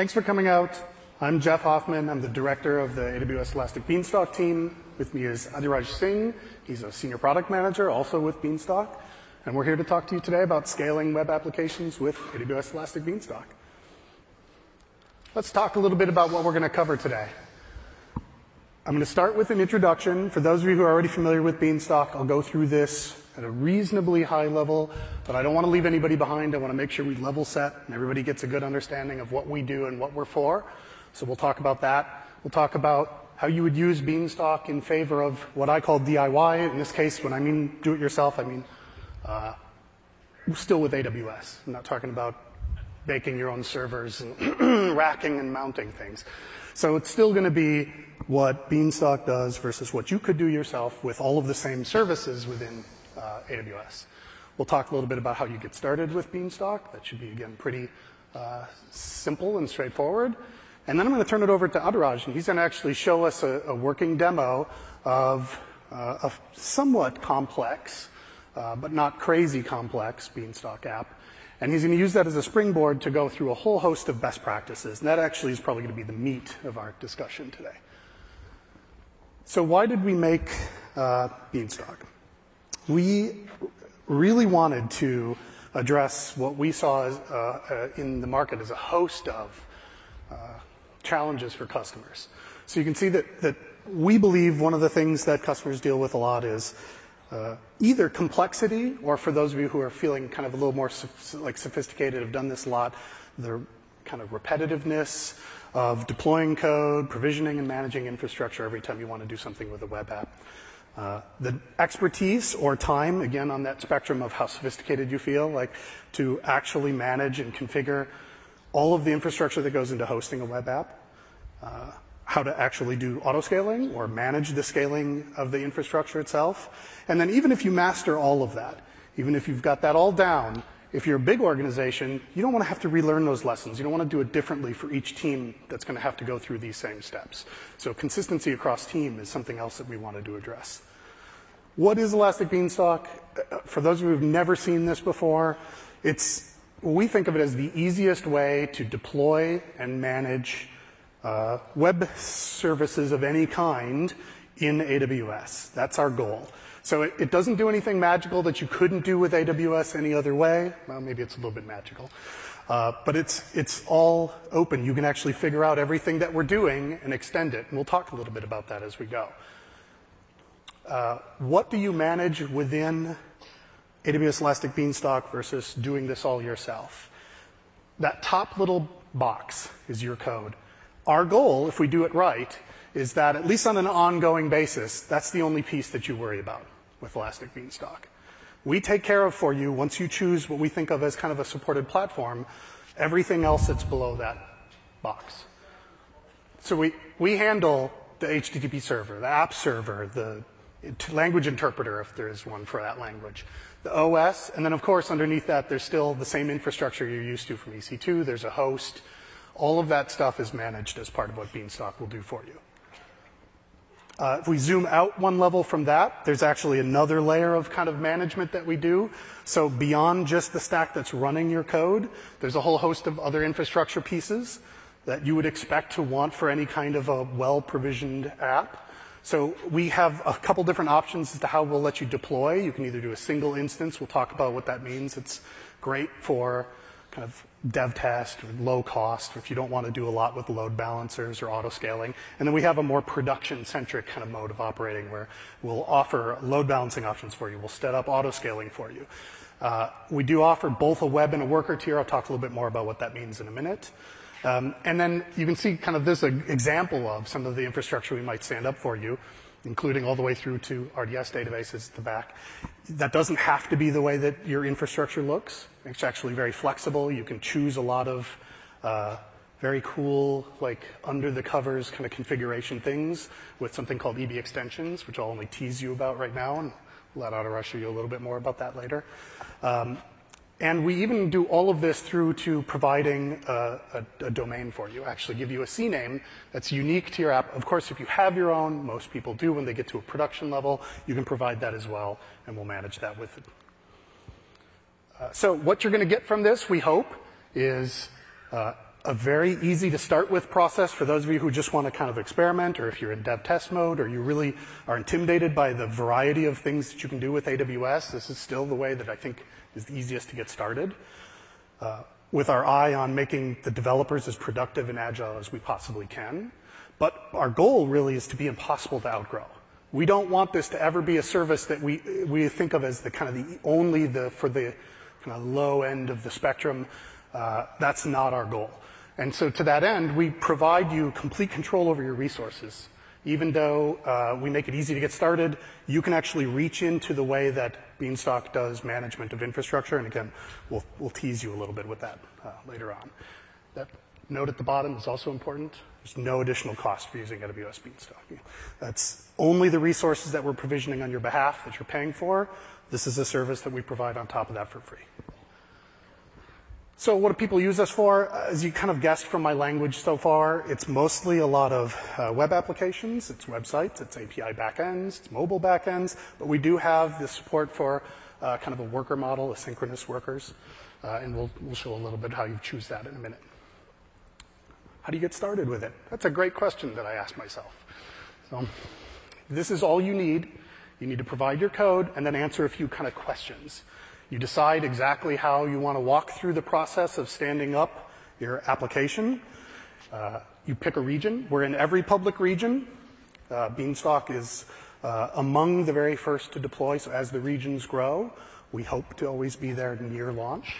Thanks for coming out. I'm Jeff Hoffman. I'm the director of the AWS Elastic Beanstalk team. With me is Adhiraj Singh. He's a senior product manager, also with Beanstalk. And we're here to talk to you today about scaling web applications with AWS Elastic Beanstalk. Let's talk a little bit about what we're going to cover today. I'm going to start with an introduction. For those of you who are already familiar with Beanstalk, I'll go through this at a reasonably high level, but I don't want to leave anybody behind. I want to make sure we level set and everybody gets a good understanding of what we do and what we're for. So we'll talk about that. We'll talk about how you would use Beanstalk in favor of what I call DIY. In this case, when I mean do it yourself, I mean uh, still with AWS. I'm not talking about baking your own servers and racking and mounting things. So it's still going to be what Beanstalk does versus what you could do yourself with all of the same services within uh, AWS. We'll talk a little bit about how you get started with Beanstalk. That should be, again, pretty uh, simple and straightforward. And then I'm going to turn it over to Adhiraj, and he's going to actually show us a, a working demo of uh, a somewhat complex, uh, but not crazy complex Beanstalk app. And he's going to use that as a springboard to go through a whole host of best practices. And that actually is probably going to be the meat of our discussion today. So why did we make uh, Beanstalk? We really wanted to address what we saw uh, in the market as a host of uh, challenges for customers. So you can see that, that we believe one of the things that customers deal with a lot is uh, either complexity, or for those of you who are feeling kind of a little more like sophisticated, have done this a lot, the kind of repetitiveness of deploying code, provisioning and managing infrastructure every time you want to do something with a web app. Uh, the expertise or time, again, on that spectrum of how sophisticated you feel, like to actually manage and configure all of the infrastructure that goes into hosting a web app, uh, how to actually do auto scaling or manage the scaling of the infrastructure itself. And then even if you master all of that, even if you've got that all down, if you're a big organization, you don't want to have to relearn those lessons. You don't want to do it differently for each team that's going to have to go through these same steps. So consistency across team is something else that we wanted to address. What is Elastic Beanstalk? For those of you who've never seen this before, it's we think of it as the easiest way to deploy and manage uh, web services of any kind in AWS. That's our goal. So it, it, doesn't do anything magical that you couldn't do with AWS any other way. Well, maybe it's a little bit magical. Uh, but it's, it's all open. You can actually figure out everything that we're doing and extend it. And we'll talk a little bit about that as we go. Uh, what do you manage within AWS Elastic Beanstalk versus doing this all yourself? That top little box is your code. Our goal, if we do it right, is that at least on an ongoing basis, that's the only piece that you worry about with Elastic Beanstalk. We take care of for you, once you choose what we think of as kind of a supported platform, everything else that's below that box. So we, we handle the HTTP server, the app server, the language interpreter, if there is one for that language, the OS, and then of course underneath that there's still the same infrastructure you're used to from EC2. There's a host. All of that stuff is managed as part of what Beanstalk will do for you. Uh, if we zoom out one level from that, there's actually another layer of kind of management that we do. So beyond just the stack that's running your code, there's a whole host of other infrastructure pieces that you would expect to want for any kind of a well-provisioned app. So we have a couple different options as to how we'll let you deploy. You can either do a single instance. We'll talk about what that means. It's great for kind of dev test or low cost, or if you don't want to do a lot with load balancers or auto scaling. And then we have a more production centric kind of mode of operating where we'll offer load balancing options for you. We'll set up auto scaling for you. Uh, we do offer both a web and a worker tier. I'll talk a little bit more about what that means in a minute. Um, and then you can see kind of this example of some of the infrastructure we might stand up for you including all the way through to RDS databases at the back. That doesn't have to be the way that your infrastructure looks. It's actually very flexible. You can choose a lot of uh, very cool, like under the covers kind of configuration things with something called EB extensions, which I'll only tease you about right now, and let Adhiraj show you a little bit more about that later. And we even do all of this through to providing a, a, a, domain for you, actually give you a CNAME that's unique to your app. Of course, if you have your own, most people do when they get to a production level, you can provide that as well, and we'll manage that with it. Uh, so what you're going to get from this, we hope, is uh, a very easy to start with process for those of you who just want to kind of experiment, or if you're in dev test mode, or you really are intimidated by the variety of things that you can do with AWS. This is still the way that I think is the easiest to get started. Uh, with our eye on making the developers as productive and agile as we possibly can. But our goal really is to be impossible to outgrow. We don't want this to ever be a service that we, we think of as the kind of the only the, for the kind of low end of the spectrum. Uh, that's not our goal. And so to that end, we provide you complete control over your resources. Even though uh, we make it easy to get started, you can actually reach into the way that Beanstalk does management of infrastructure. And again, we'll, tease you a little bit with that uh, later on. That note at the bottom is also important. There's no additional cost for using AWS Beanstalk. That's only the resources that we're provisioning on your behalf that you're paying for. This is a service that we provide on top of that for free. So what do people use us for? As you kind of guessed from my language so far, it's mostly a lot of uh, web applications, it's websites, it's API backends, it's mobile backends, but we do have the support for uh, kind of a worker model, asynchronous workers, uh, and we'll, we'll show a little bit how you choose that in a minute. How do you get started with it? That's a great question that I ask myself. So this is all you need. You need to provide your code and then answer a few kind of questions. You decide exactly how you want to walk through the process of standing up your application. Uh, you pick a region. We're in every public region. Uh, Beanstalk is uh, among the very first to deploy. So as the regions grow, we hope to always be there near launch.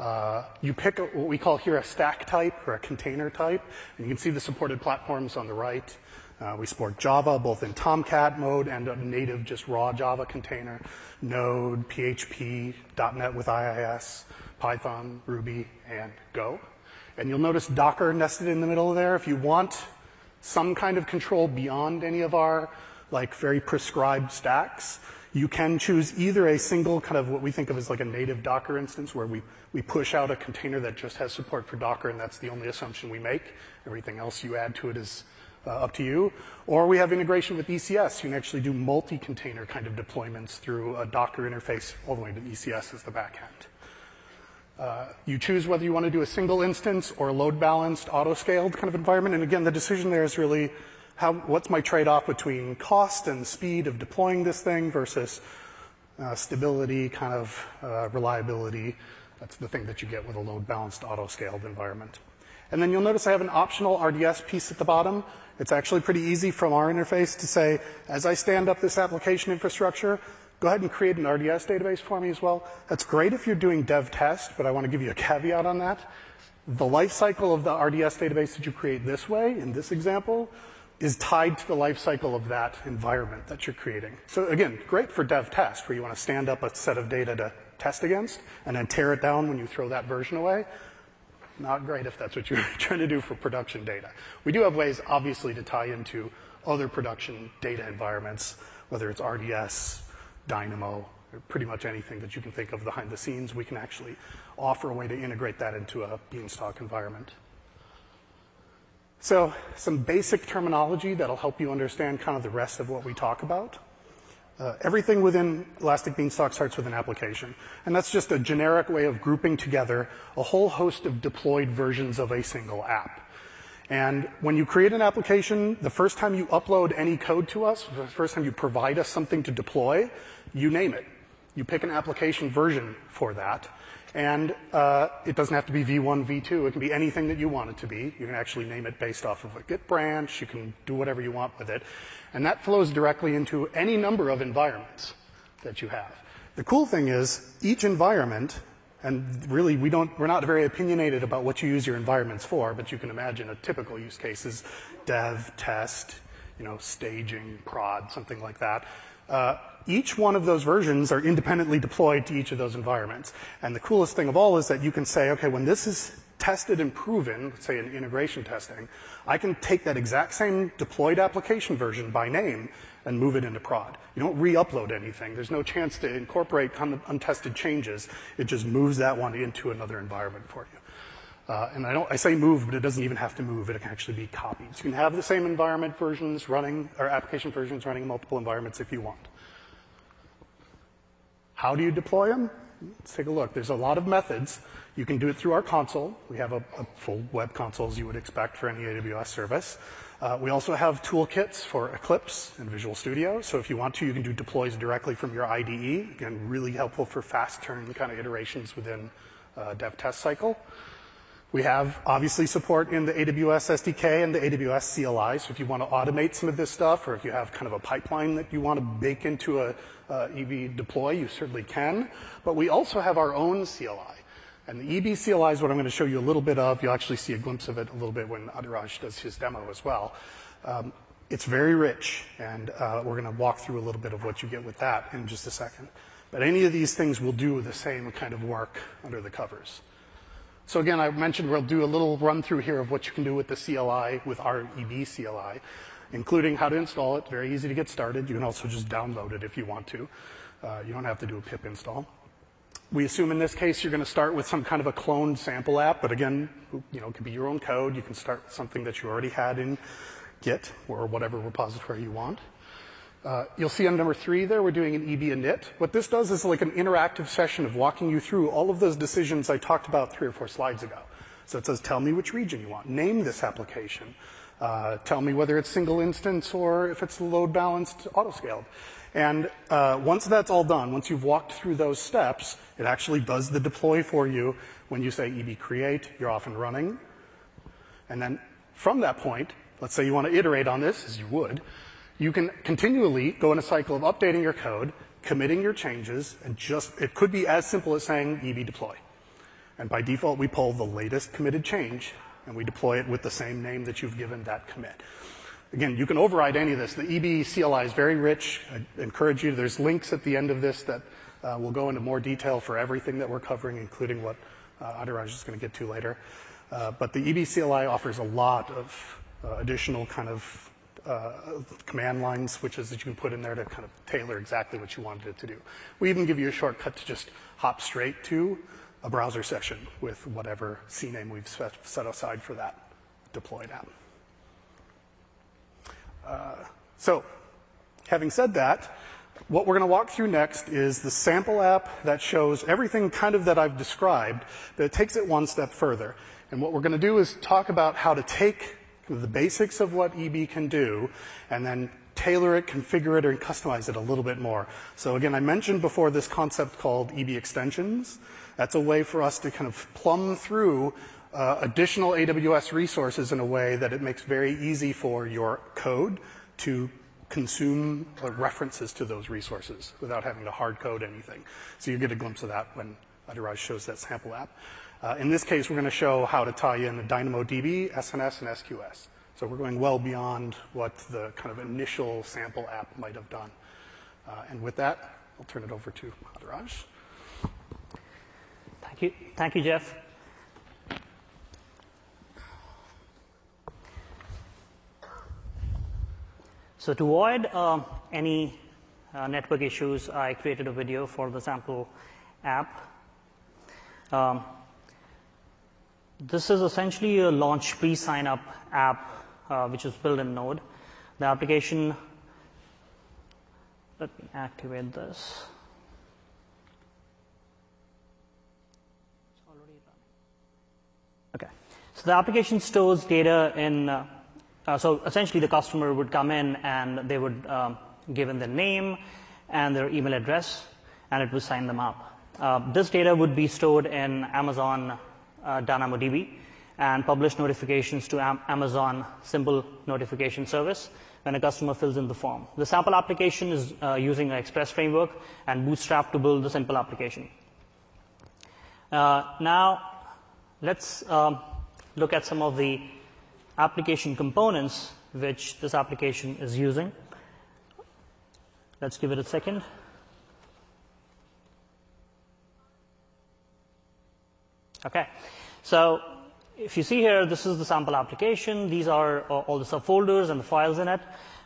Uh, you pick a, what we call here a stack type or a container type, and you can see the supported platforms on the right. Uh, we support Java both in Tomcat mode and a native just raw Java container, Node, PHP, .NET with IIS, Python, Ruby, and Go. And you'll notice Docker nested in the middle there. If you want some kind of control beyond any of our like very prescribed stacks, you can choose either a single kind of what we think of as like a native Docker instance where we, we push out a container that just has support for Docker and that's the only assumption we make. Everything else you add to it is up to you. Or we have integration with ECS. You can actually do multi-container kind of deployments through a Docker interface all the way to ECS as the backend. Uh, you choose whether you want to do a single instance or a load balanced, auto scaled kind of environment. And again, the decision there is really how, what's my trade off between cost and speed of deploying this thing versus uh, stability, kind of uh, reliability. That's the thing that you get with a load balanced, auto scaled environment. And then you'll notice I have an optional RDS piece at the bottom. It's actually pretty easy from our interface to say, as I stand up this application infrastructure, go ahead and create an RDS database for me as well. That's great if you're doing dev test, but I want to give you a caveat on that. The life cycle of the RDS database that you create this way, in this example, is tied to the life cycle of that environment that you're creating. So again, great for dev test, where you want to stand up a set of data to test against and then tear it down when you throw that version away. Not great if that's what you're trying to do for production data. We do have ways, obviously, to tie into other production data environments, whether it's RDS, Dynamo, pretty much anything that you can think of behind the scenes. We can actually offer a way to integrate that into a Beanstalk environment. So some basic terminology that'll help you understand kind of the rest of what we talk about. Uh, everything within Elastic Beanstalk starts with an application. And that's just a generic way of grouping together a whole host of deployed versions of a single app. And when you create an application, the first time you upload any code to us, the first time you provide us something to deploy, you name it. You pick an application version for that. And uh, it doesn't have to be V1, V2. It can be anything that you want it to be. You can actually name it based off of a Git branch. You can do whatever you want with it. And that flows directly into any number of environments that you have. The cool thing is each environment, and really we don't, we're not very opinionated about what you use your environments for, but you can imagine a typical use case is dev, test, you know, staging, prod, something like that. Uh, each one of those versions are independently deployed to each of those environments. And the coolest thing of all is that you can say, okay, when this is tested and proven, say in integration testing, I can take that exact same deployed application version by name and move it into prod. You don't re-upload anything. There's no chance to incorporate untested changes. It just moves that one into another environment for you. Uh, and I, don't, I say move, but it doesn't even have to move. It can actually be copied. So you can have the same environment versions running, or application versions running in multiple environments if you want. How do you deploy them? Let's take a look. There's a lot of methods. You can do it through our console. We have a, full web console as you would expect for any AWS service. Uh, we also have toolkits for Eclipse and Visual Studio. So if you want to, you can do deploys directly from your IDE. Again, really helpful for fast turn kind of iterations within uh, dev test cycle. We have obviously support in the AWS SDK and the AWS CLI. So if you want to automate some of this stuff, or if you have kind of a pipeline that you want to bake into a EB deploy, you certainly can. But we also have our own CLI. And the EB CLI is what I'm going to show you a little bit of. You'll actually see a glimpse of it a little bit when Adhiraj does his demo as well. Um, it's very rich, and uh, we're going to walk through a little bit of what you get with that in just a second. But any of these things will do the same kind of work under the covers. So again, I mentioned we'll do a little run through here of what you can do with the CLI, with our EB CLI, including how to install it. Very easy to get started. You can also just download it if you want to. Uh, you don't have to do a pip install. We assume in this case you're going to start with some kind of a cloned sample app, but again, you know, it could be your own code. You can start with something that you already had in Git or whatever repository you want. Uh, you'll see on number three there, we're doing an EB init. What this does is like an interactive session of walking you through all of those decisions I talked about three or four slides ago. So it says, tell me which region you want. Name this application. Uh, tell me whether it's single instance or if it's load balanced auto-scaled. And uh, once that's all done, once you've walked through those steps, it actually does the deploy for you. When you say EB create, you're off and running. And then from that point, let's say you want to iterate on this, as you would, you can continually go in a cycle of updating your code, committing your changes, and just, it could be as simple as saying EB deploy. And by default, we pull the latest committed change and we deploy it with the same name that you've given that commit. Again, you can override any of this. The EB CLI is very rich. I encourage you, there's links at the end of this that uh, will go into more detail for everything that we're covering, including what uh, Adhiraj is going to get to later. Uh, but the EB CLI offers a lot of uh, additional kind of uh, command line switches that you can put in there to kind of tailor exactly what you wanted it to do. We even give you a shortcut to just hop straight to a browser session with whatever CNAME we've set aside for that deployed app. Uh, so, having said that, what we're going to walk through next is the sample app that shows everything kind of that I've described, but it takes it one step further. And what we're going to do is talk about how to take the basics of what EB can do, and then tailor it, configure it, and customize it a little bit more. So again, I mentioned before this concept called EB extensions. That's a way for us to kind of plumb through uh, additional AWS resources in a way that it makes very easy for your code to consume references to those resources without having to hard code anything. So you get a glimpse of that when Adhiraj shows that sample app. Uh, in this case, we're going to show how to tie in DynamoDB, SNS, and SQS. So we're going well beyond what the kind of initial sample app might have done. Uh, and with that, I'll turn it over to Adhiraj. Thank you. Thank you, Jeff. So to avoid uh, any network issues, I created a video for the sample app. This is essentially a launch pre-sign up app uh, which is built in Node. The application, let me activate this. Okay. So the application stores data in, uh, uh, so essentially the customer would come in and they would um, give in their name and their email address and it would sign them up. Uh, this data would be stored in Amazon DynamoDB and publish notifications to Am- Amazon simple notification service when a customer fills in the form. The sample application is uh, using an Express framework and Bootstrap to build the simple application. Uh, now, let's um, look at some of the application components which this application is using. Let's give it a second. Okay. So if you see here, this is the sample application. These are all the subfolders and the files in it.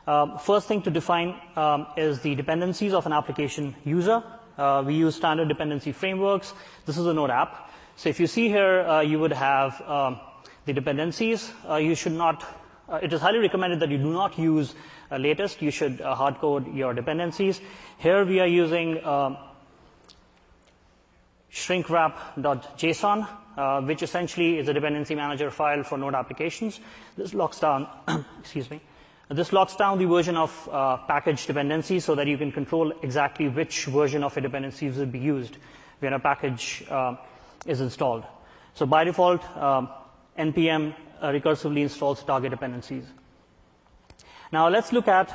Um, first thing to define um, is the dependencies of an application user. Uh, we use standard dependency frameworks. This is a Node app. So if you see here, uh, you would have um, the dependencies. Uh, you should not, uh, it is highly recommended that you do not use uh, latest. You should uh, hard code your dependencies. Here we are using um, shrinkwrap.json, uh, which essentially is a dependency manager file for Node applications. This locks down, excuse me, this locks down the version of uh, package dependency so that you can control exactly which version of a dependency will be used when a package uh, is installed. So by default, um, npm uh, recursively installs target dependencies. Now let's look at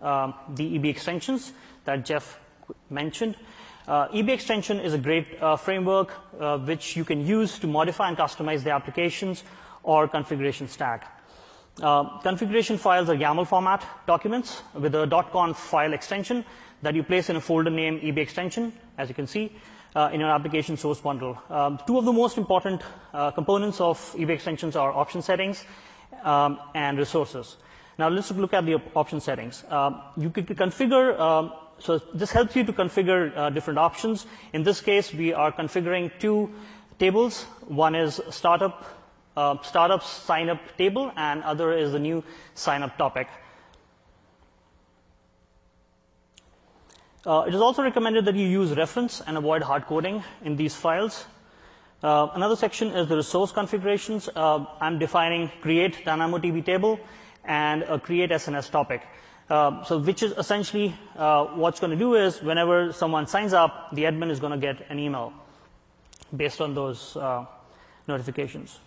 um, the EB extensions that Jeff mentioned. Uh, EB extension is a great uh, framework uh, which you can use to modify and customize the applications or configuration stack. Uh, configuration files are YAML format documents with a dot .conf file extension that you place in a folder named EB extension, as you can see, uh, in your application source bundle. Um, two of the most important uh, components of EB extensions are option settings um, and resources. Now let's look at the op option settings. Um, you could configure, um, so this helps you to configure uh, different options. In this case, we are configuring two tables. One is startup uh, startup sign up table and other is the new sign up topic. Uh, it is also recommended that you use reference and avoid hard coding in these files. Uh, another section is the resource configurations. Uh, I'm defining create DynamoDB table and a create SNS topic. Uh, so which is essentially uh, what's going to do is whenever someone signs up, the admin is going to get an email based on those uh, notifications.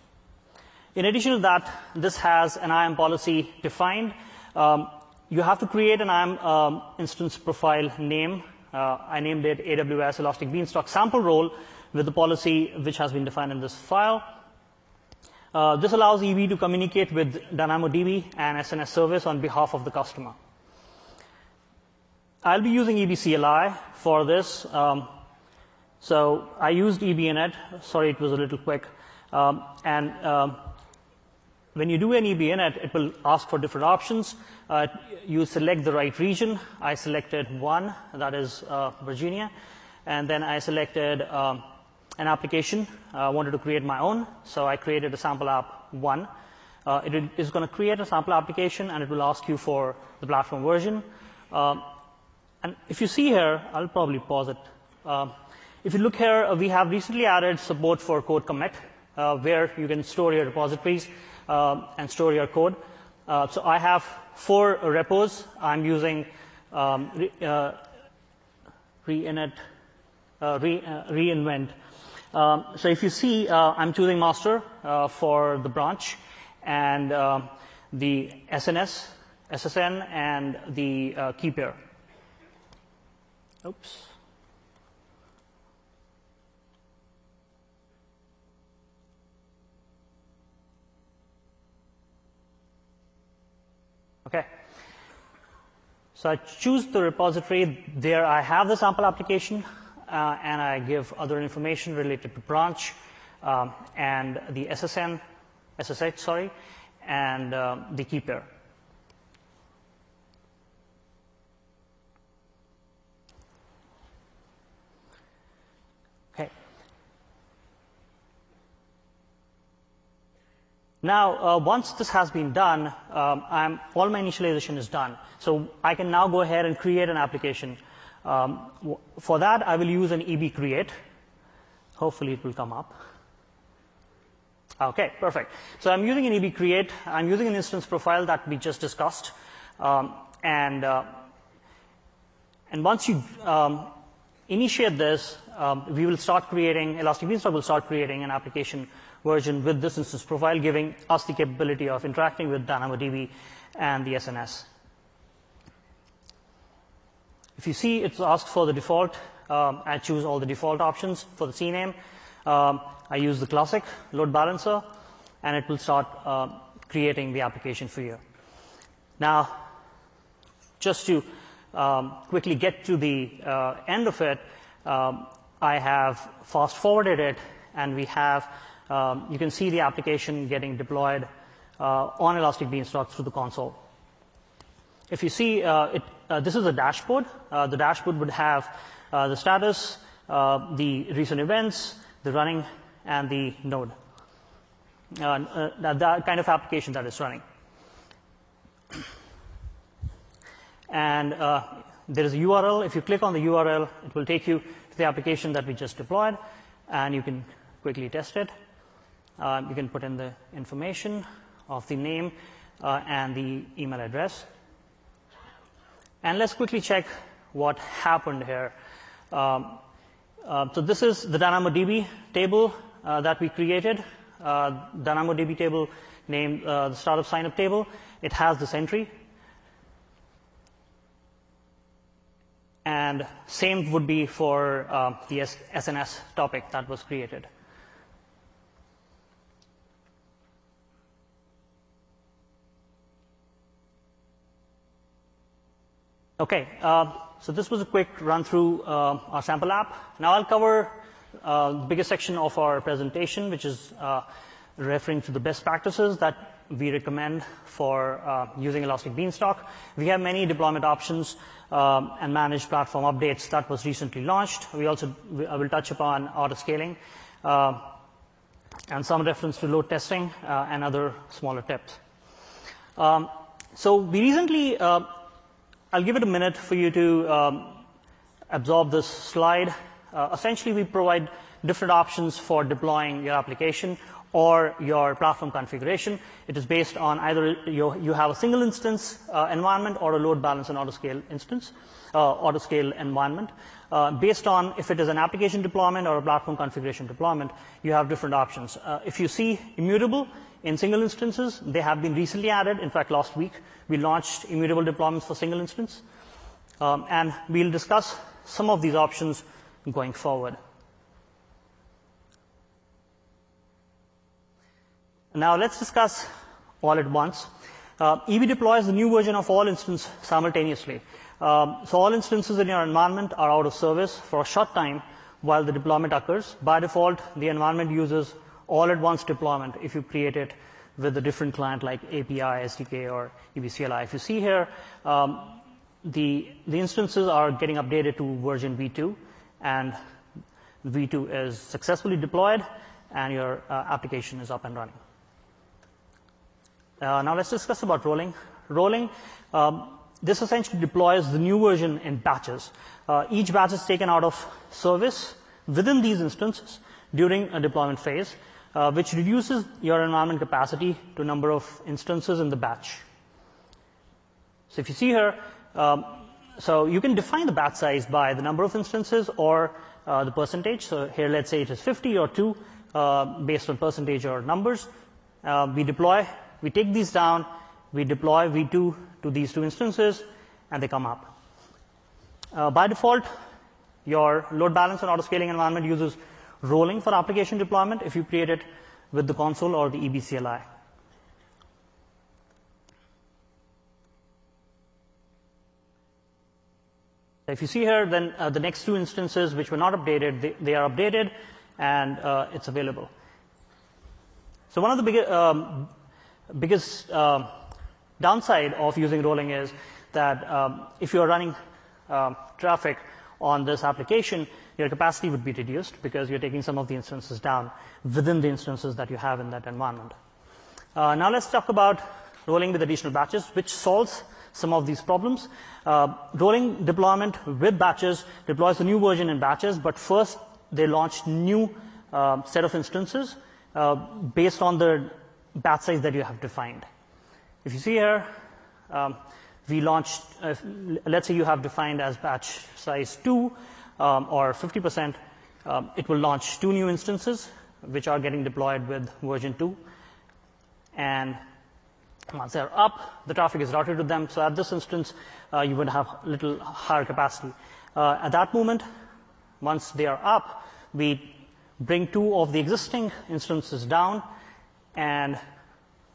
In addition to that, this has an IAM policy defined. Um, you have to create an IAM um, instance profile name. Uh, I named it AWS Elastic Beanstalk sample role with the policy which has been defined in this file. This allows EB to communicate with DynamoDB and SNS service on behalf of the customer. I'll be using EB CLI for this. Um, so I used EB init. Sorry, it was a little quick. Um, and um, when you do an EB init, it will ask for different options. Uh, you select the right region. I selected one, that is uh, Virginia. And then I selected um, an application. I wanted to create my own, so I created a sample app one. Uh, it is going to create a sample application and it will ask you for the platform version. Um, and if you see here, I'll probably pause it. Uh, if you look here, uh, we have recently added support for CodeCommit, uh, where you can store your repositories um, and store your code. Uh, so I have four repos. I'm using um, re, uh, reinit, uh, re, reinvent. Um, so if you see, I'm choosing master for the branch and um, the SNS, SSN, and the key pair. Oops. Okay. So I choose the repository. There I have the sample application, uh, and I give other information related to branch um, and the SSN, SSH, sorry, and uh, the key pair. Now, uh, once this has been done, um, all my initialization is done. So I can now go ahead and create an application. Um, for that, I will use an EB create. Hopefully, it will come up. Okay, perfect. So I'm using an EB create. I'm using an instance profile that we just discussed. Um, and, uh, and once you um, initiate this, um, we will start creating, Elastic Beanstalk will start creating an application version with this instance profile, giving us the capability of interacting with DynamoDB and the SNS. If you see, it asks for the default. Um, I choose all the default options for the CNAME. Um, I use the classic load balancer, and it will start uh, creating the application for you. Now, just to um, quickly get to the uh, end of it, um, I have fast forwarded it, and we have Um, you can see the application getting deployed uh, on Elastic Beanstalk through the console. If you see, uh, uh, this is a dashboard. Uh, the dashboard would have uh, the status, uh, the recent events, the running, and the node. That, kind of application that is running. And there is a URL. If you click on the URL, it will take you to the application that we just deployed. and you can quickly test it. Uh, you can put in the information of the name uh, and the email address. And let's quickly check what happened here. Um, uh, so this is the DynamoDB table uh, that we created. Uh, DynamoDB table named the startup signup table. It has this entry. And same would be for the SNS topic that was created. Okay, uh, so this was a quick run through uh, our sample app. Now I'll cover uh, the biggest section of our presentation, which is referring to the best practices that we recommend for using Elastic Beanstalk. We have many deployment options and managed platform updates that was recently launched. We also I will touch upon auto scaling uh, and some reference to load testing and other smaller tips. Um, so we recently I'll give it a minute for you to um, absorb this slide. Uh, essentially, we provide different options for deploying your application or your platform configuration. It is based on either you, have a single instance uh, environment or a load balance and autoscale instance, uh, autoscale environment. Uh, based on if it is an application deployment or a platform configuration deployment, you have different options. If you see immutable, in single instances. They have been recently added. In fact, last week we launched immutable deployments for single instance. Um, and we'll discuss some of these options going forward. Now let's discuss all at once. Uh, EB deploys the new version of all instances simultaneously. Um, so all instances in your environment are out of service for a short time while the deployment occurs. By default, the environment uses all at once deployment if you create it with a different client like API, SDK, or EBCLI. If you see here, um, the, instances are getting updated to version v2, and v2 is successfully deployed, and your uh, application is up and running. Uh, now let's discuss about rolling. Rolling, um, this essentially deploys the new version in batches. Uh, each batch is taken out of service within these instances during a deployment phase, which reduces your environment capacity to number of instances in the batch. So if you see here, um, so you can define the batch size by the number of instances or uh, the percentage. So here, let's say it is 50 or 2 uh, based on percentage or numbers. Uh, we deploy, we take these down, we deploy v2 to these two instances, and they come up. Uh, by default, your load balance and auto scaling environment uses rolling for application deployment if you create it with the console or the EBCLI. If you see here, then uh, the next two instances which were not updated, they, they are updated and uh, it's available. So one of the big, um, biggest uh, downside of using rolling is that um, if you are running um, traffic on this application, your capacity would be reduced because you're taking some of the instances down within the instances that you have in that environment. Uh, now let's talk about rolling with additional batches, which solves some of these problems. Uh, rolling deployment with batches deploys the new version in batches, but first they launch new uh, set of instances uh, based on the batch size that you have defined. If you see here, um, we launched, uh, let's say you have defined as batch size 2 um, or 50%, um, it will launch two new instances which are getting deployed with version 2. And once they're up, the traffic is routed to them. So at this instance, uh, you would have a little higher capacity. Uh, at that moment, once they are up, we bring two of the existing instances down and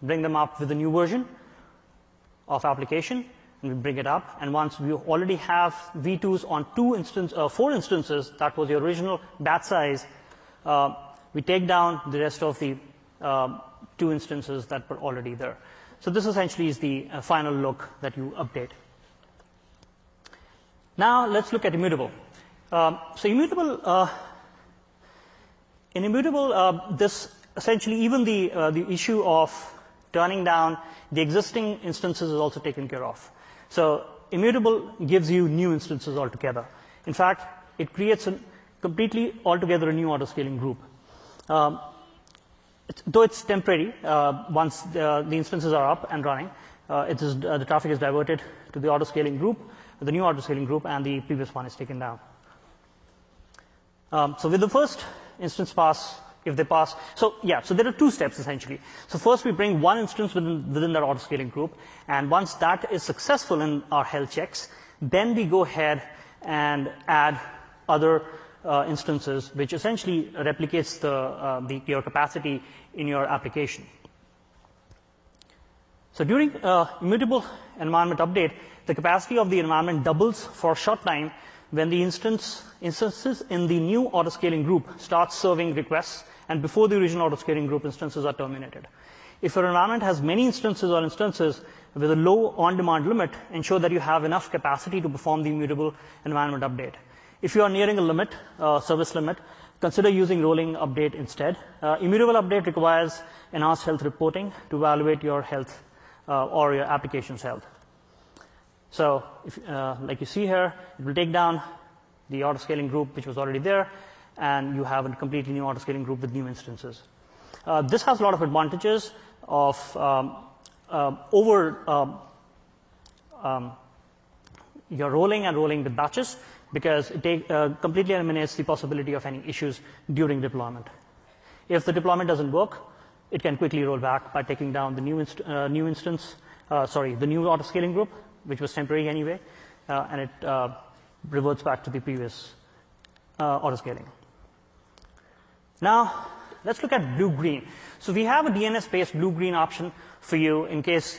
bring them up with a new version of application we bring it up. And once we already have v2s on two instance, uh, four instances, that was the original batch size, uh, we take down the rest of the uh, two instances that were already there. So this essentially is the uh, final look that you update. Now let's look at immutable. Um, so immutable, uh, in immutable, uh, this essentially even the, the issue of turning down the existing instances is also taken care of. So immutable gives you new instances altogether. In fact, it creates a completely altogether a new autoscaling group. Um, it's, though it's temporary, uh, once the, the, instances are up and running, uh, it is, uh, the traffic is diverted to the autoscaling group, the new autoscaling group, and the previous one is taken down. Um, so with the first instance pass, if they pass, so yeah, so there are two steps essentially. So first we bring one instance within, within that autoscaling group, and once that is successful in our health checks, then we go ahead and add other uh, instances, which essentially replicates the, uh, the, your capacity in your application. So during uh, immutable environment update, the capacity of the environment doubles for a short time when the instance, instances in the new autoscaling group start serving requests and before the original autoscaling group instances are terminated. If your environment has many instances or instances with a low on-demand limit, ensure that you have enough capacity to perform the immutable environment update. If you are nearing a limit, uh, service limit, consider using rolling update instead. Uh, immutable update requires enhanced health reporting to evaluate your health uh, or your application's health. So, if, uh, like you see here, it will take down the auto-scaling group which was already there, and you have a completely new auto-scaling group with new instances. Uh, this has a lot of advantages of um, uh, over um, um, rolling and rolling with batches because it take, uh, completely eliminates the possibility of any issues during deployment. If the deployment doesn't work, it can quickly roll back by taking down the new, inst uh, new instance, uh, sorry, the new auto-scaling group, which was temporary anyway, uh, and it reverts back to the previous auto-scaling. Now, let's look at blue-green. So we have a DNS-based blue-green option for you in case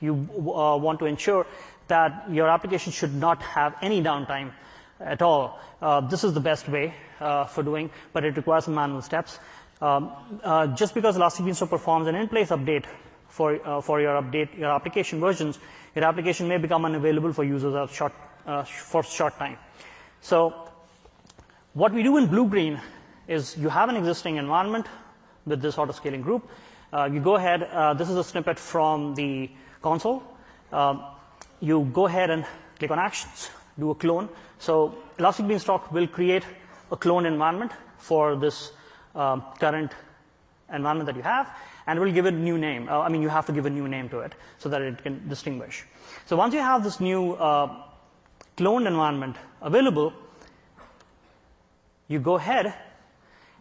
you want to ensure that your application should not have any downtime at all. Uh, this is the best way uh, for doing, but it requires manual steps. Um, uh, just because Elastic performs an in-place update for, uh, for your update, your application versions, your application may become unavailable for users short, uh, for short time. So what we do in blue-green is you have an existing environment with this auto-scaling group. Uh, you go ahead, this is a snippet from the console. Um, you go ahead and click on actions, do a clone. So Elastic Beanstalk will create a clone environment for this um, current environment that you have, and will give it a new name. Uh, I mean, you have to give a new name to it so that it can distinguish. So once you have this new uh, cloned environment available, you go ahead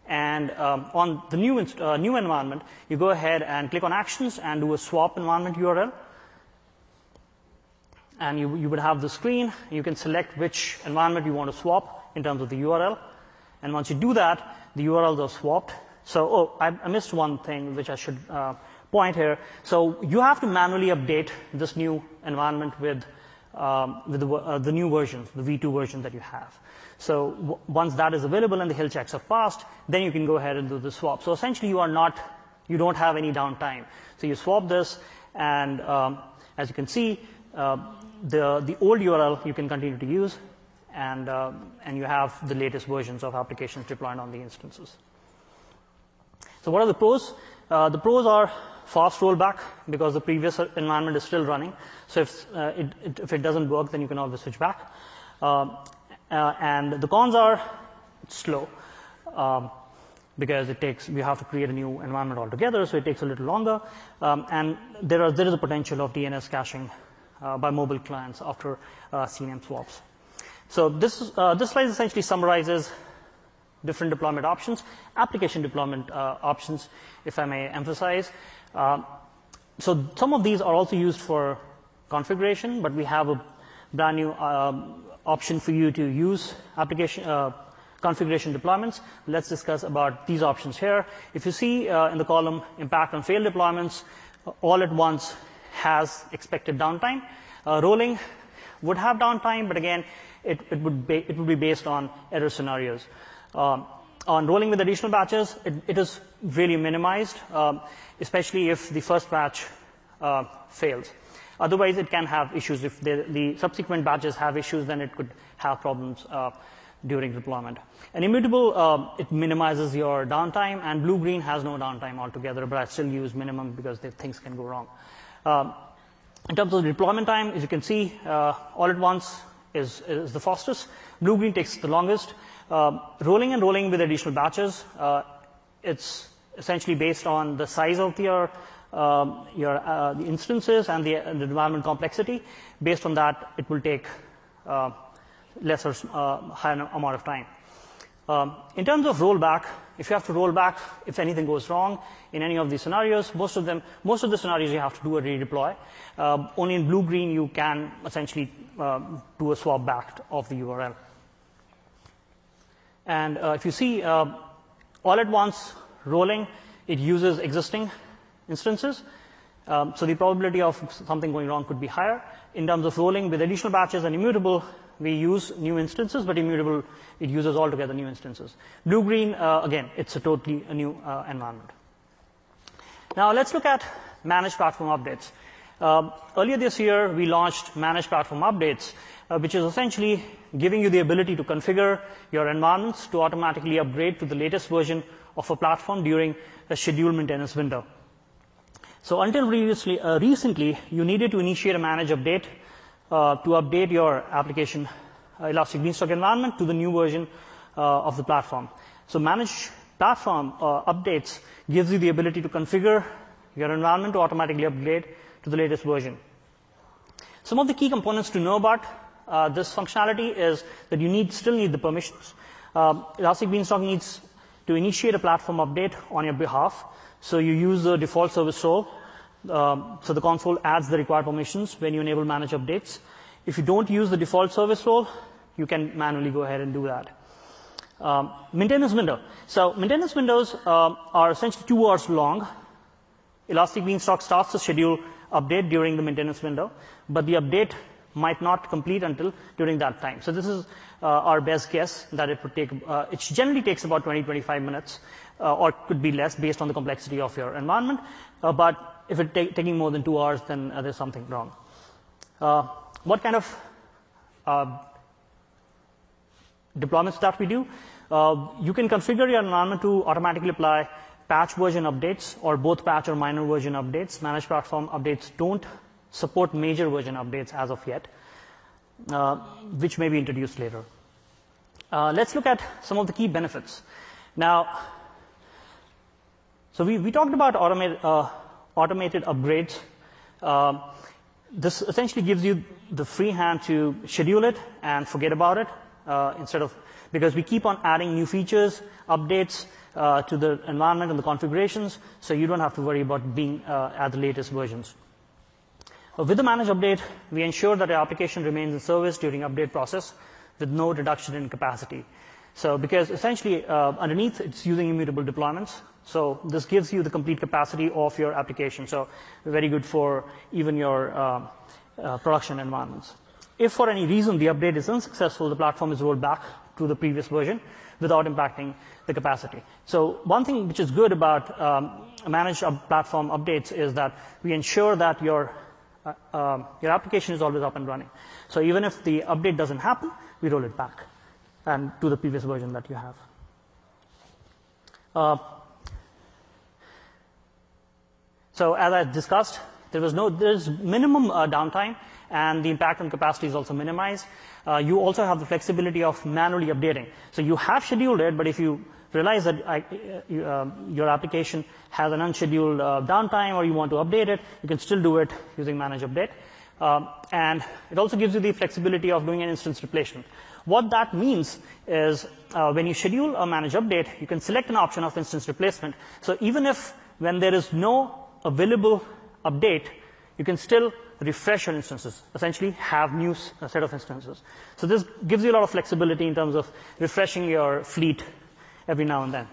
and um, on the new, uh, new environment, you go ahead and click on actions and do a swap environment URL and you, you would have the screen. You can select which environment you want to swap in terms of the URL. And once you do that, the URLs are swapped. So, oh, I, I missed one thing which I should uh, point here. So you have to manually update this new environment with, with the, uh, the new versions, the V2 version that you have. So once that is available and the health checks are passed, then you can go ahead and do the swap. So essentially you are not, you don't have any downtime. So you swap this and um, as you can see, uh, the, the old URL you can continue to use, and, uh, and you have the latest versions of applications deployed on the instances. So what are the pros? The pros are fast rollback because the previous environment is still running. So if, uh, it, it, if it doesn't work, then you can always switch back. Um, uh, and the cons are slow um, because it takes, we have to create a new environment altogether, so it takes a little longer. Um, and there, are, there is a potential of DNS caching uh, by mobile clients after uh, CNAME swaps. So this, uh, this slide essentially summarizes different deployment options, application deployment options, if I may emphasize. So some of these are also used for configuration, but we have a brand new um, option for you to use application uh, configuration deployments. Let's discuss about these options here. If you see uh, in the column impact on failed deployments, all at once has expected downtime. Uh, rolling would have downtime, but again, it, would, be, it would be based on error scenarios. Um, on rolling with additional batches, it, is really minimized, um, especially if the first batch uh, fails. Otherwise, it can have issues. If the, subsequent batches have issues, then it could have problems uh, during deployment. And immutable, uh, it minimizes your downtime, and blue-green has no downtime altogether, but I still use minimum because things can go wrong. Um, in terms of deployment time, as you can see, uh, all at once is, is the fastest. Blue-green takes the longest. Uh, rolling and rolling with additional batches, uh, it's essentially based on the size of your um, uh, instances and the, environment complexity. Based on that, it will take uh, lesser higher amount of time. Um, in terms of rollback, if you have to roll back, if anything goes wrong in any of these scenarios, most of them, most of the scenarios you have to do a redeploy. Only in blue green you can essentially do a swap back of the URL. And uh, if you see uh, all at once rolling, it uses existing instances. Um, so the probability of something going wrong could be higher. In terms of rolling with additional batches and immutable, we use new instances, but immutable, it uses altogether new instances. Blue-green, uh, again, it's a totally a new uh, environment. Now let's look at managed platform updates. Uh, earlier this year, we launched managed platform updates, which is essentially giving you the ability to configure your environments to automatically upgrade to the latest version of a platform during a scheduled maintenance window. So until previously, uh, recently, you needed to initiate a manage update uh, to update your application uh, Elastic Beanstalk environment to the new version uh, of the platform. So manage platform uh, updates gives you the ability to configure your environment to automatically upgrade to the latest version. Some of the key components to know about uh, this functionality is that you need still need the permissions. Uh, Elastic Beanstalk needs to initiate a platform update on your behalf. So you use the default service role um, so the console adds the required permissions when you enable manage updates. If you don't use the default service role, you can manually go ahead and do that. Um, maintenance window. So maintenance windows uh, are essentially two hours long. Elastic Beanstalk starts the schedule update during the maintenance window, but the update might not complete until during that time. So this is uh, our best guess that it would take, uh, it generally takes about 20, 25 minutes, uh, or could be less based on the complexity of your environment. Uh, but if it's taking more than two hours, then uh, there's something wrong. Uh, what kind of deployments that we do? You can configure your environment to automatically apply patch version updates or both patch or minor version updates. Managed platform updates don't support major version updates as of yet, uh, which may be introduced later. Uh, let's look at some of the key benefits. Now, so we, talked about automate, automated upgrades. Uh, this essentially gives you the free hand to schedule it and forget about it uh, instead of because we keep on adding new features, updates uh, to the environment and the configurations, so you don't have to worry about being uh, at the latest versions. With the managed update, we ensure that the application remains in service during update process with no reduction in capacity. So because essentially uh, underneath it's using immutable deployments, so this gives you the complete capacity of your application. So very good for even your uh, uh, production environments. If for any reason the update is unsuccessful, the platform is rolled back to the previous version without impacting the capacity. So one thing which is good about um, managed platform updates is that we ensure that your um, your application is always up and running. So even if the update doesn't happen, we roll it back and to the previous version that you have. Uh, so as I discussed, there was no, there's minimum uh, downtime and the impact on capacity is also minimized. Uh, you also have the flexibility of manually updating. So you have scheduled it, but if you realize that I, uh, uh your application has an unscheduled uh, downtime or you want to update it, you can still do it using manage update. Um, and it also gives you the flexibility of doing an instance replacement. What that means is uh, when you schedule a manage update, you can select an option of instance replacement. So even if when there is no available update, you can still refresh your instances, essentially have new set of instances. So this gives you a lot of flexibility in terms of refreshing your fleet every now and then.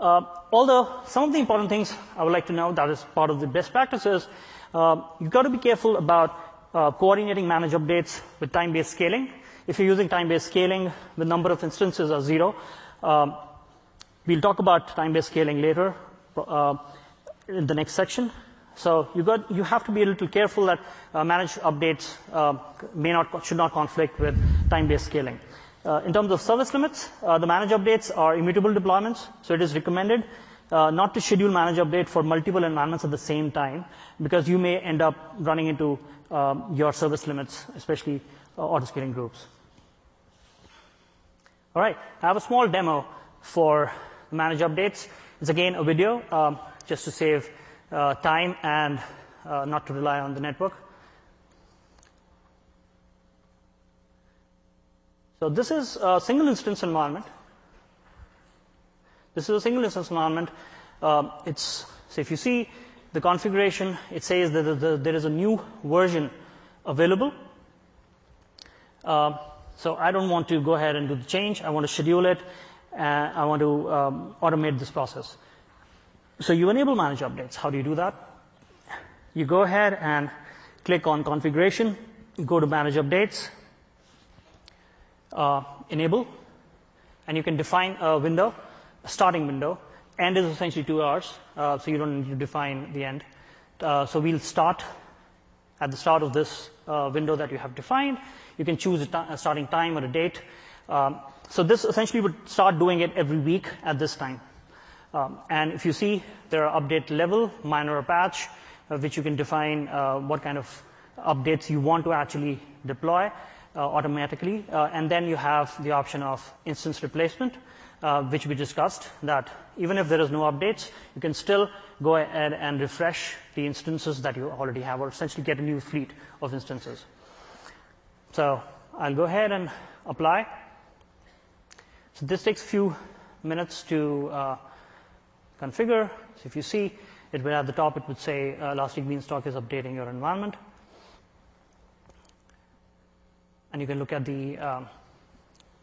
Uh, although some of the important things I would like to know that is part of the best practices, uh, you've got to be careful about uh, coordinating manage updates with time-based scaling. If you're using time-based scaling, the number of instances are zero. Um, we'll talk about time-based scaling later. Uh, in the next section. So you, got, you have to be a little careful that uh, managed updates uh, may not, should not conflict with time-based scaling. Uh, in terms of service limits, uh, the manage updates are immutable deployments, so it is recommended uh, not to schedule manage update for multiple environments at the same time, because you may end up running into um, your service limits, especially auto-scaling groups. All right, I have a small demo for manage updates. It's again a video um, just to save time and not to rely on the network. So this is a single instance environment. This is a single instance environment. Uh, it's so if you see the configuration, it says that the, the, there is a new version available. Uh, so I don't want to go ahead and do the change. I want to schedule it. And I want to um, automate this process. So you enable manage updates. How do you do that? You go ahead and click on configuration, go to manage updates, uh, enable, and you can define a window, a starting window. End is essentially two hours, uh, so you don't need to define the end. Uh, so we'll start at the start of this uh, window that you have defined. You can choose a, starting time or a date. Um, so this essentially would start doing it every week at this time. Um, and if you see, there are update level, minor or patch, uh, which you can define uh, what kind of updates you want to actually deploy automatically. Uh, and then you have the option of instance replacement, uh, which we discussed, that even if there is no updates, you can still go ahead and refresh the instances that you already have, or essentially get a new fleet of instances. So I'll go ahead and apply. So this takes a few minutes to uh, configure. So if you see, it will at the top, it would say uh, Elastic Beanstalk is updating your environment. And you can look at the, um,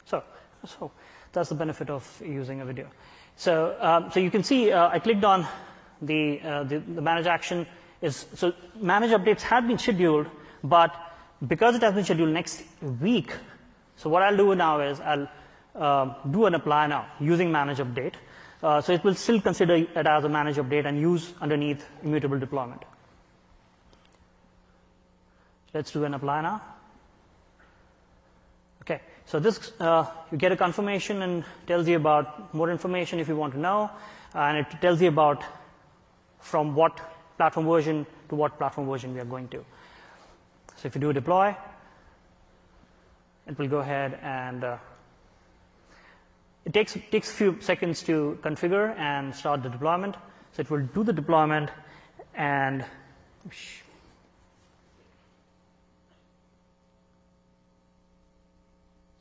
so, so that's the benefit of using a video. So, um, so you can see uh, I clicked on the, uh, the, the manage action is, so manage updates have been scheduled, but because it has been scheduled next week, so what I'll do now is I'll uh, do an apply now using manage update. Uh, so it will still consider it as a manage update and use underneath immutable deployment. Let's do an apply now. So this uh, you get a confirmation and tells you about more information if you want to know, and it tells you about from what platform version to what platform version we are going to. So if you do a deploy, it will go ahead and uh, it takes, takes a few seconds to configure and start the deployment. So it will do the deployment and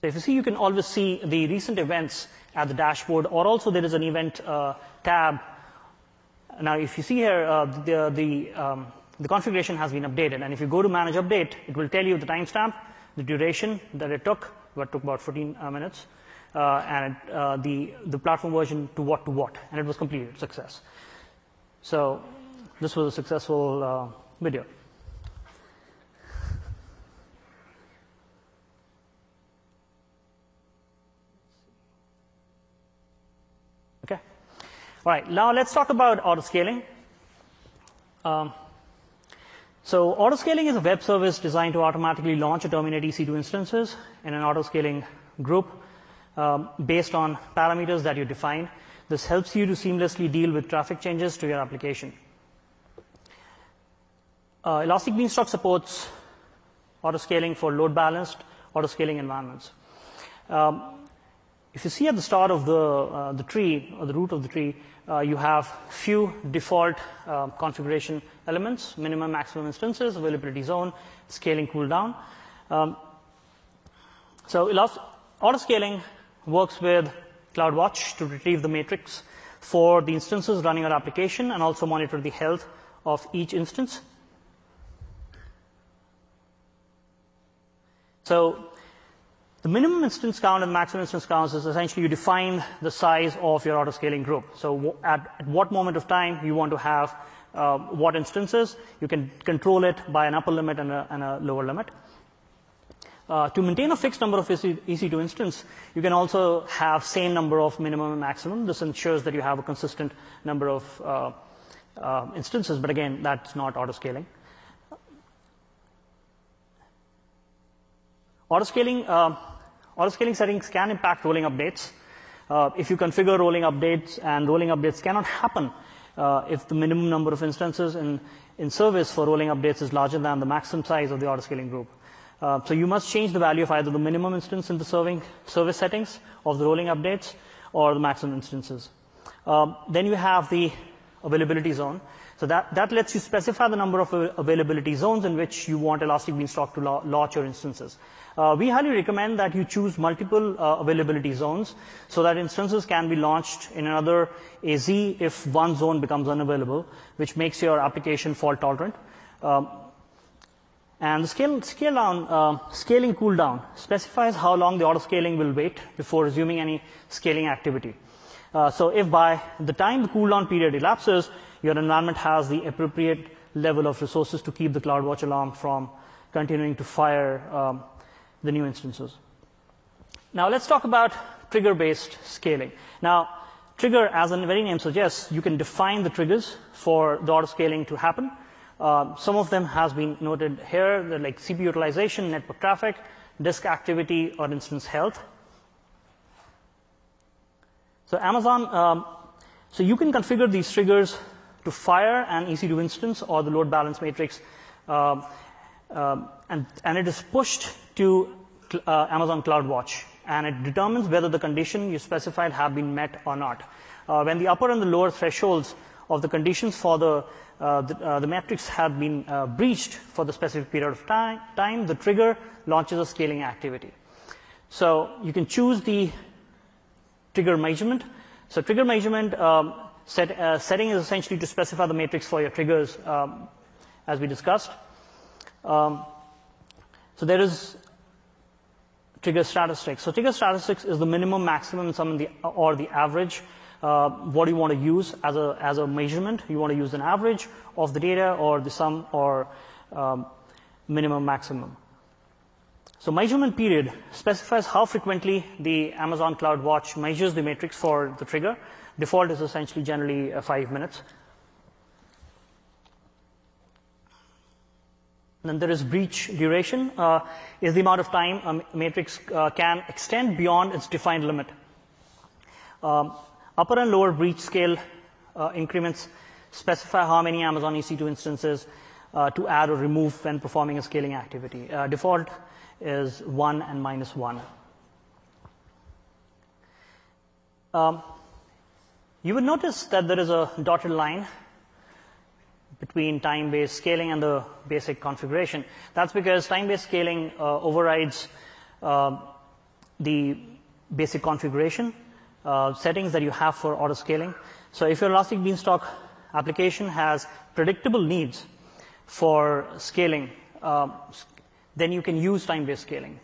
So if you see, you can always see the recent events at the dashboard, or also there is an event uh, tab. Now, if you see here, uh, the, the, um, the configuration has been updated. And if you go to manage update, it will tell you the timestamp, the duration that it took, what took about 14 uh, minutes, uh, and uh, the, the platform version to what to what, and it was completed, success. So this was a successful uh, video. Okay. All right. Now let's talk about autoscaling. Um, so autoscaling is a web service designed to automatically launch or terminate EC2 instances in an autoscaling group um, based on parameters that you define. This helps you to seamlessly deal with traffic changes to your application. Uh, Elastic Beanstalk supports autoscaling for load balanced autoscaling environments. Um, if you see at the start of the, uh, the tree or the root of the tree, you have few default uh, configuration elements, minimum, maximum instances, availability zone, scaling cooldown. Um, so autoscaling works with CloudWatch to retrieve the metrics for the instances running our application and also monitor the health of each instance. So the minimum instance count and maximum instance counts is essentially you define the size of your autoscaling group. So at, at what moment of time you want to have uh, what instances, you can control it by an upper limit and a, and a lower limit. Uh, to maintain a fixed number of EC2 instance, you can also have same number of minimum and maximum. This ensures that you have a consistent number of uh, uh, instances, but again, that's not auto-scaling. Auto-scaling, uh, auto-scaling settings can impact rolling updates. Uh, if you configure rolling updates and rolling updates cannot happen uh, if the minimum number of instances in, service for rolling updates is larger than the maximum size of the auto-scaling group. Uh, so you must change the value of either the minimum instance in the serving service settings of the rolling updates or the maximum instances. Then you have the availability zone. So that, that lets you specify the number of availability zones in which you want Elastic Beanstalk to launch your instances. Uh, we highly recommend that you choose multiple uh, availability zones so that instances can be launched in another AZ if one zone becomes unavailable, which makes your application fault tolerant. Um, and the scale, scale down, uh, scaling cooldown specifies how long the auto scaling will wait before resuming any scaling activity. So if by the time the cooldown period elapses, your environment has the appropriate level of resources to keep the CloudWatch alarm from continuing to fire um, the new instances. Now let's talk about trigger-based scaling. Now, trigger, as the very name suggests, you can define the triggers for the auto scaling to happen. Uh, some of them has been noted here, like CPU utilization, network traffic, disk activity, or instance health. So Amazon, um, so you can configure these triggers to fire an EC2 instance or the load balance metrics, um, and, and it is pushed to uh, Amazon CloudWatch, and it determines whether the condition you specified have been met or not. Uh, when the upper and the lower thresholds of the conditions for the uh, the, uh, the metrics have been uh, breached for the specific period of time, time, the trigger launches a scaling activity. So you can choose the trigger measurement. So trigger measurement um, set, uh, setting is essentially to specify the metrics for your triggers, um, as we discussed. Um, so there is trigger statistics. So trigger statistics is the minimum, maximum, the, or the average uh, what do you want to use as a, as a measurement. You want to use an average of the data or the sum or um, minimum maximum. So measurement period specifies how frequently the Amazon CloudWatch measures the metrics for the trigger. Default is essentially generally uh, five minutes. Then there is breach duration, uh, is the amount of time a metrics uh, can extend beyond its defined limit. Um, Upper and lower breach scale uh, increments specify how many Amazon EC2 instances uh, to add or remove when performing a scaling activity. Uh, default is 1 and minus 1. Um, you would notice that there is a dotted line between time-based scaling and the basic configuration. That's because time-based scaling uh, overrides uh, the basic configuration uh, settings that you have for auto scaling. So if your Elastic Beanstalk application has predictable needs for scaling, uh, then you can use time-based scaling.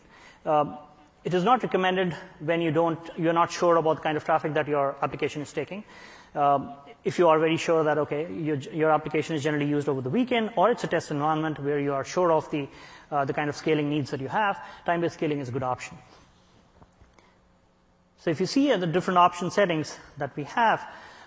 Uh, it is not recommended when you don't, you're not sure about the kind of traffic that your application is taking. Um, if you are very sure that, okay, your, application is generally used over the weekend, or it's a test environment where you are sure of the, uh, the kind of scaling needs that you have, time-based scaling is a good option. So if you see the different option settings that we have,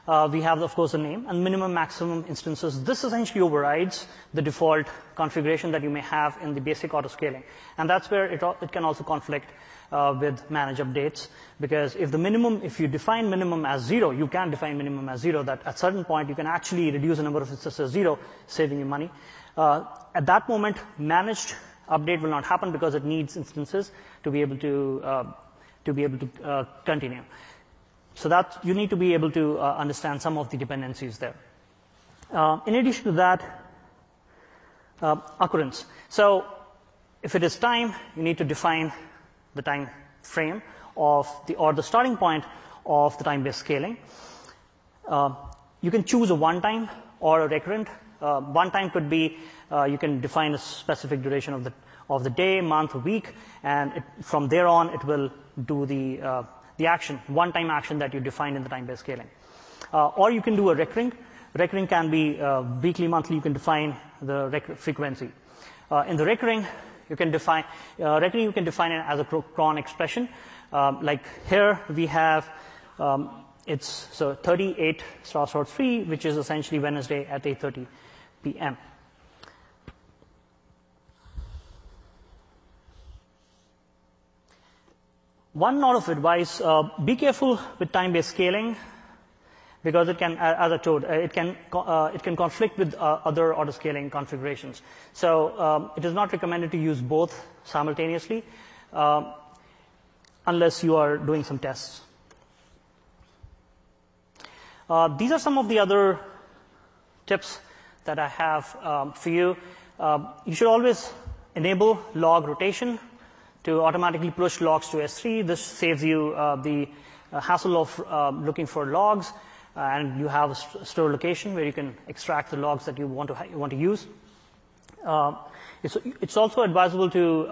uh, we have, of course, a name and minimum maximum instances. This essentially overrides the default configuration that you may have in the basic auto scaling. And that's where it, it can also conflict uh, with manage updates because if the minimum, if you define minimum as zero, you can define minimum as zero that at certain point you can actually reduce the number of instances to zero, saving you money. Uh, at that moment, managed update will not happen because it needs instances to be able to uh, to be able to uh, continue. So that you need to be able to uh, understand some of the dependencies there. Uh, in addition to that, uh, occurrence. So if it is time, you need to define the time frame of the, or the starting point of the time-based scaling. Uh, you can choose a one-time or a recurrent. Uh, one time could be you can define a specific duration of the of the day, month, week, and it, from there on it will do the, uh, the action, one-time action that you defined in the time-based scaling. Uh, or you can do a recurring. Recurring can be uh, weekly, monthly, you can define the frequency. Uh, in the recurring, you can define, uh, you can define it as a cron expression. Um, like here we have, um, it's so 38 star star 3, which is essentially Wednesday at 8.30 p.m. One note of advice, uh, be careful with time-based scaling because it can, as I told, it can, uh, it can conflict with uh, other autoscaling configurations. So um, it is not recommended to use both simultaneously uh, unless you are doing some tests. Uh, these are some of the other tips that I have um, for you. Uh, you should always enable log rotation to automatically push logs to S3. This saves you uh, the uh, hassle of uh, looking for logs, uh, and you have a st store location where you can extract the logs that you want to, you want to use. Uh, it's, it's, also advisable to,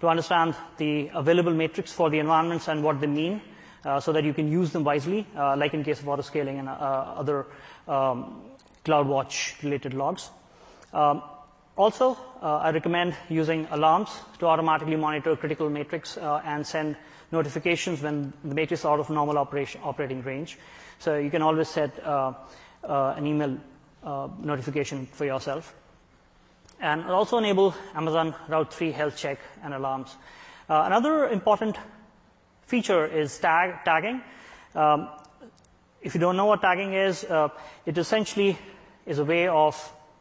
to understand the available metrics for the environments and what they mean uh, so that you can use them wisely, uh, like in case of autoscaling and uh, other um, CloudWatch related logs. Um, also, I recommend using alarms to automatically monitor critical metrics and send notifications when the metrics is out of normal operating range. So you can always set an email notification for yourself and also enable Amazon Route 53 health check and alarms. Uh, another important feature is tag, tagging. Um, if you don't know what tagging is, uh, it essentially is a way of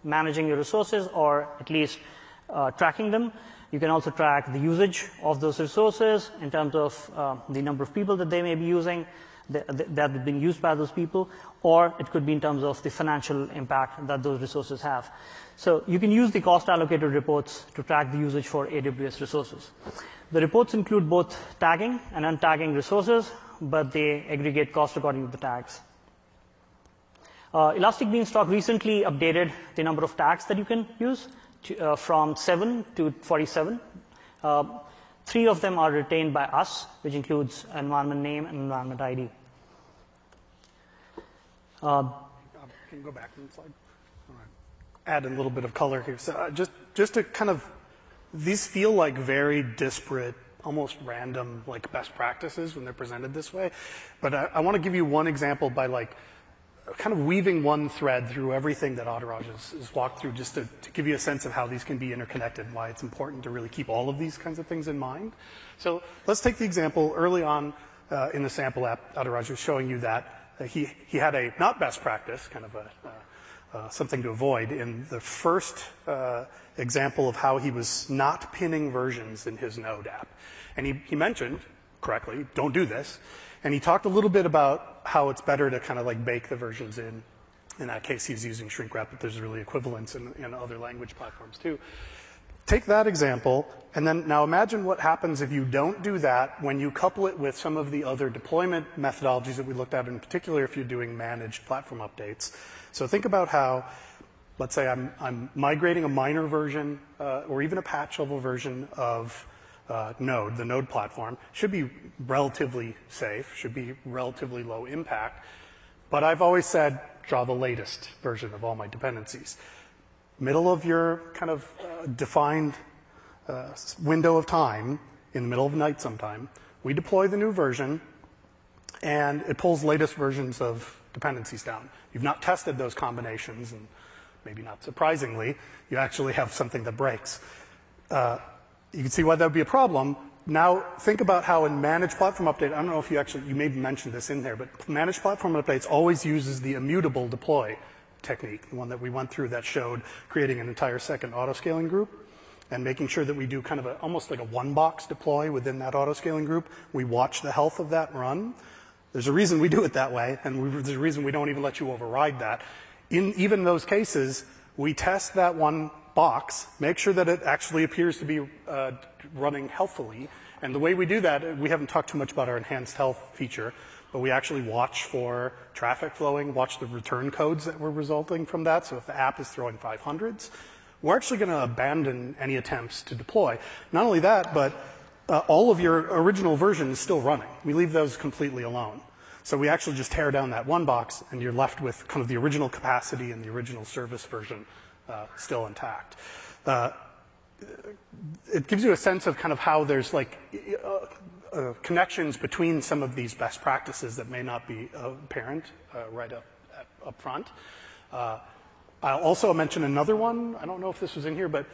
managing your resources or at least uh, tracking them. You can also track the usage of those resources in terms of uh, the number of people that they may be using, that have been used by those people, or it could be in terms of the financial impact that those resources have. So you can use the cost allocated reports to track the usage for AWS resources. The reports include both tagging and untagging resources, but they aggregate cost according to the tags. Uh, Elastic Beanstalk recently updated the number of tags that you can use to, uh, from 7 to 47. Uh, three of them are retained by us, which includes environment name and environment ID. Uh, can you go back one slide? Add a little bit of color here. So uh, just, just to kind of these feel like very disparate, almost random, like best practices when they're presented this way. But I, I want to give you one example by like kind of weaving one thread through everything that Adhiraj has, walked through just to, give you a sense of how these can be interconnected and why it's important to really keep all of these kinds of things in mind. So let's take the example early on uh, in the sample app, Adhiraj was showing you that uh, he, had a not best practice, kind of a, uh, something to avoid in the first example of how he was not pinning versions in his Node app. And he mentioned, correctly, don't do this. And he talked a little bit about how it's better to kind of like bake the versions in. In that case, he's using shrink wrap, but there's really equivalents in, in other language platforms too. Take that example, and then now imagine what happens if you don't do that when you couple it with some of the other deployment methodologies that we looked at, in particular if you're doing managed platform updates. So think about how, let's say I'm, I'm migrating a minor version uh, or even a patch level version of uh, Node, the Node platform, should be relatively safe, should be relatively low impact. But I've always said, draw the latest version of all my dependencies. Middle of your kind of uh, defined uh, window of time, in the middle of the night sometime, we deploy the new version, and it pulls latest versions of dependencies down. You've not tested those combinations, and maybe not surprisingly, you actually have something that breaks. Uh, you can see why that would be a problem. Now, think about how in managed platform update, I don't know if you actually, you may have mentioned this in there, but managed platform updates always uses the immutable deploy technique, the one that we went through that showed creating an entire second autoscaling group and making sure that we do kind of a, almost like a one box deploy within that autoscaling group. We watch the health of that run. There's a reason we do it that way, and we, there's a reason we don't even let you override that. In even those cases, we test that one box, make sure that it actually appears to be uh, running healthily. And the way we do that, we haven't talked too much about our enhanced health feature, but we actually watch for traffic flowing, watch the return codes that were resulting from that. So if the app is throwing 500s, we're actually going to abandon any attempts to deploy. Not only that, but uh, all of your original version is still running. We leave those completely alone. So we actually just tear down that one box, and you're left with kind of the original capacity and the original service version still intact. Uh, it gives you a sense of kind of how there's like uh, uh connections between some of these best practices that may not be apparent uh, right up, up front. Uh, I'll also mention another one. I don't know if this was in here, but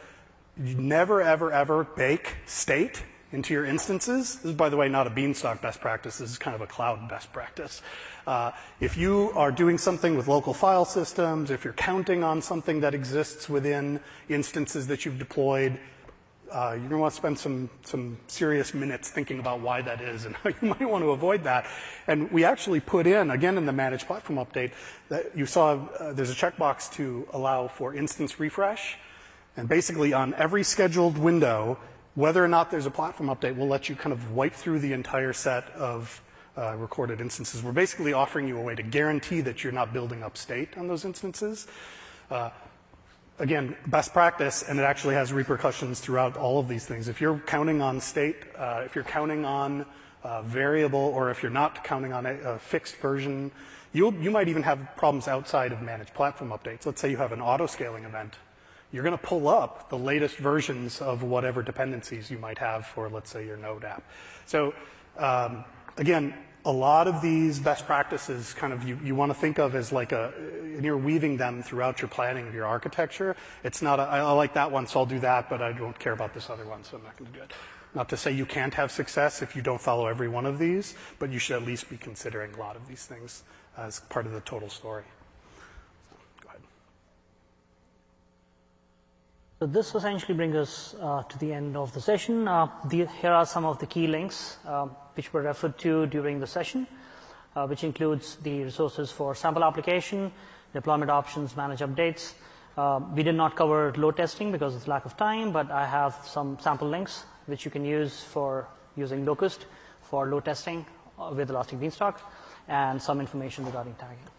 you never, ever, ever bake state into your instances. This is, by the way, not a Beanstalk best practice. This is kind of a cloud best practice. Uh, if you are doing something with local file systems, if you're counting on something that exists within instances that you've deployed, uh, you're going to want to spend some, some serious minutes thinking about why that is and how you might want to avoid that. And we actually put in, again, in the managed platform update, that you saw uh, there's a checkbox to allow for instance refresh. And basically, on every scheduled window, whether or not there's a platform update will let you kind of wipe through the entire set of uh, recorded instances. We're basically offering you a way to guarantee that you're not building up state on those instances. Uh, again, best practice, and it actually has repercussions throughout all of these things. If you're counting on state, uh, if you're counting on uh, variable, or if you're not counting on a, a fixed version, you might even have problems outside of managed platform updates. Let's say you have an auto scaling event you're going to pull up the latest versions of whatever dependencies you might have for, let's say, your Node app. So um, again, a lot of these best practices kind of you, you want to think of as like a, and you're weaving them throughout your planning of your architecture. It's not, I like that one, so I'll do that, but I don't care about this other one, so I'm not going to do it. Not to say you can't have success if you don't follow every one of these, but you should at least be considering a lot of these things as part of the total story. This essentially brings us uh, to the end of the session. Uh, here are some of the key links uh, which were referred to during the session, uh, which includes the resources for sample application, deployment options, manage updates. Uh, we did not cover load testing because of lack of time, but I have some sample links which you can use for using Locust for load testing with Elastic Beanstalk, and some information regarding tagging.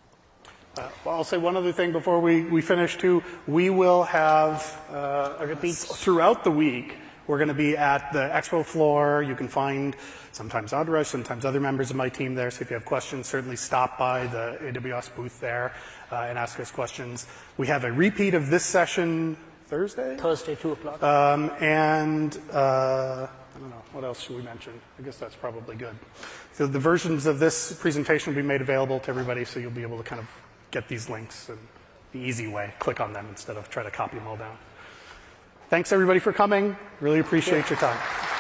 Uh, well, I'll say one other thing before we, we finish too. We will have uh, repeats throughout the week. We're going to be at the expo floor. You can find sometimes Adra, sometimes other members of my team there. So if you have questions, certainly stop by the AWS booth there uh, and ask us questions. We have a repeat of this session Thursday. Thursday, two o'clock. Um, and uh, I don't know what else should we mention. I guess that's probably good. So the versions of this presentation will be made available to everybody, so you'll be able to kind of get these links and the easy way. Click on them instead of try to copy them all down. Thanks everybody for coming. Really appreciate your time.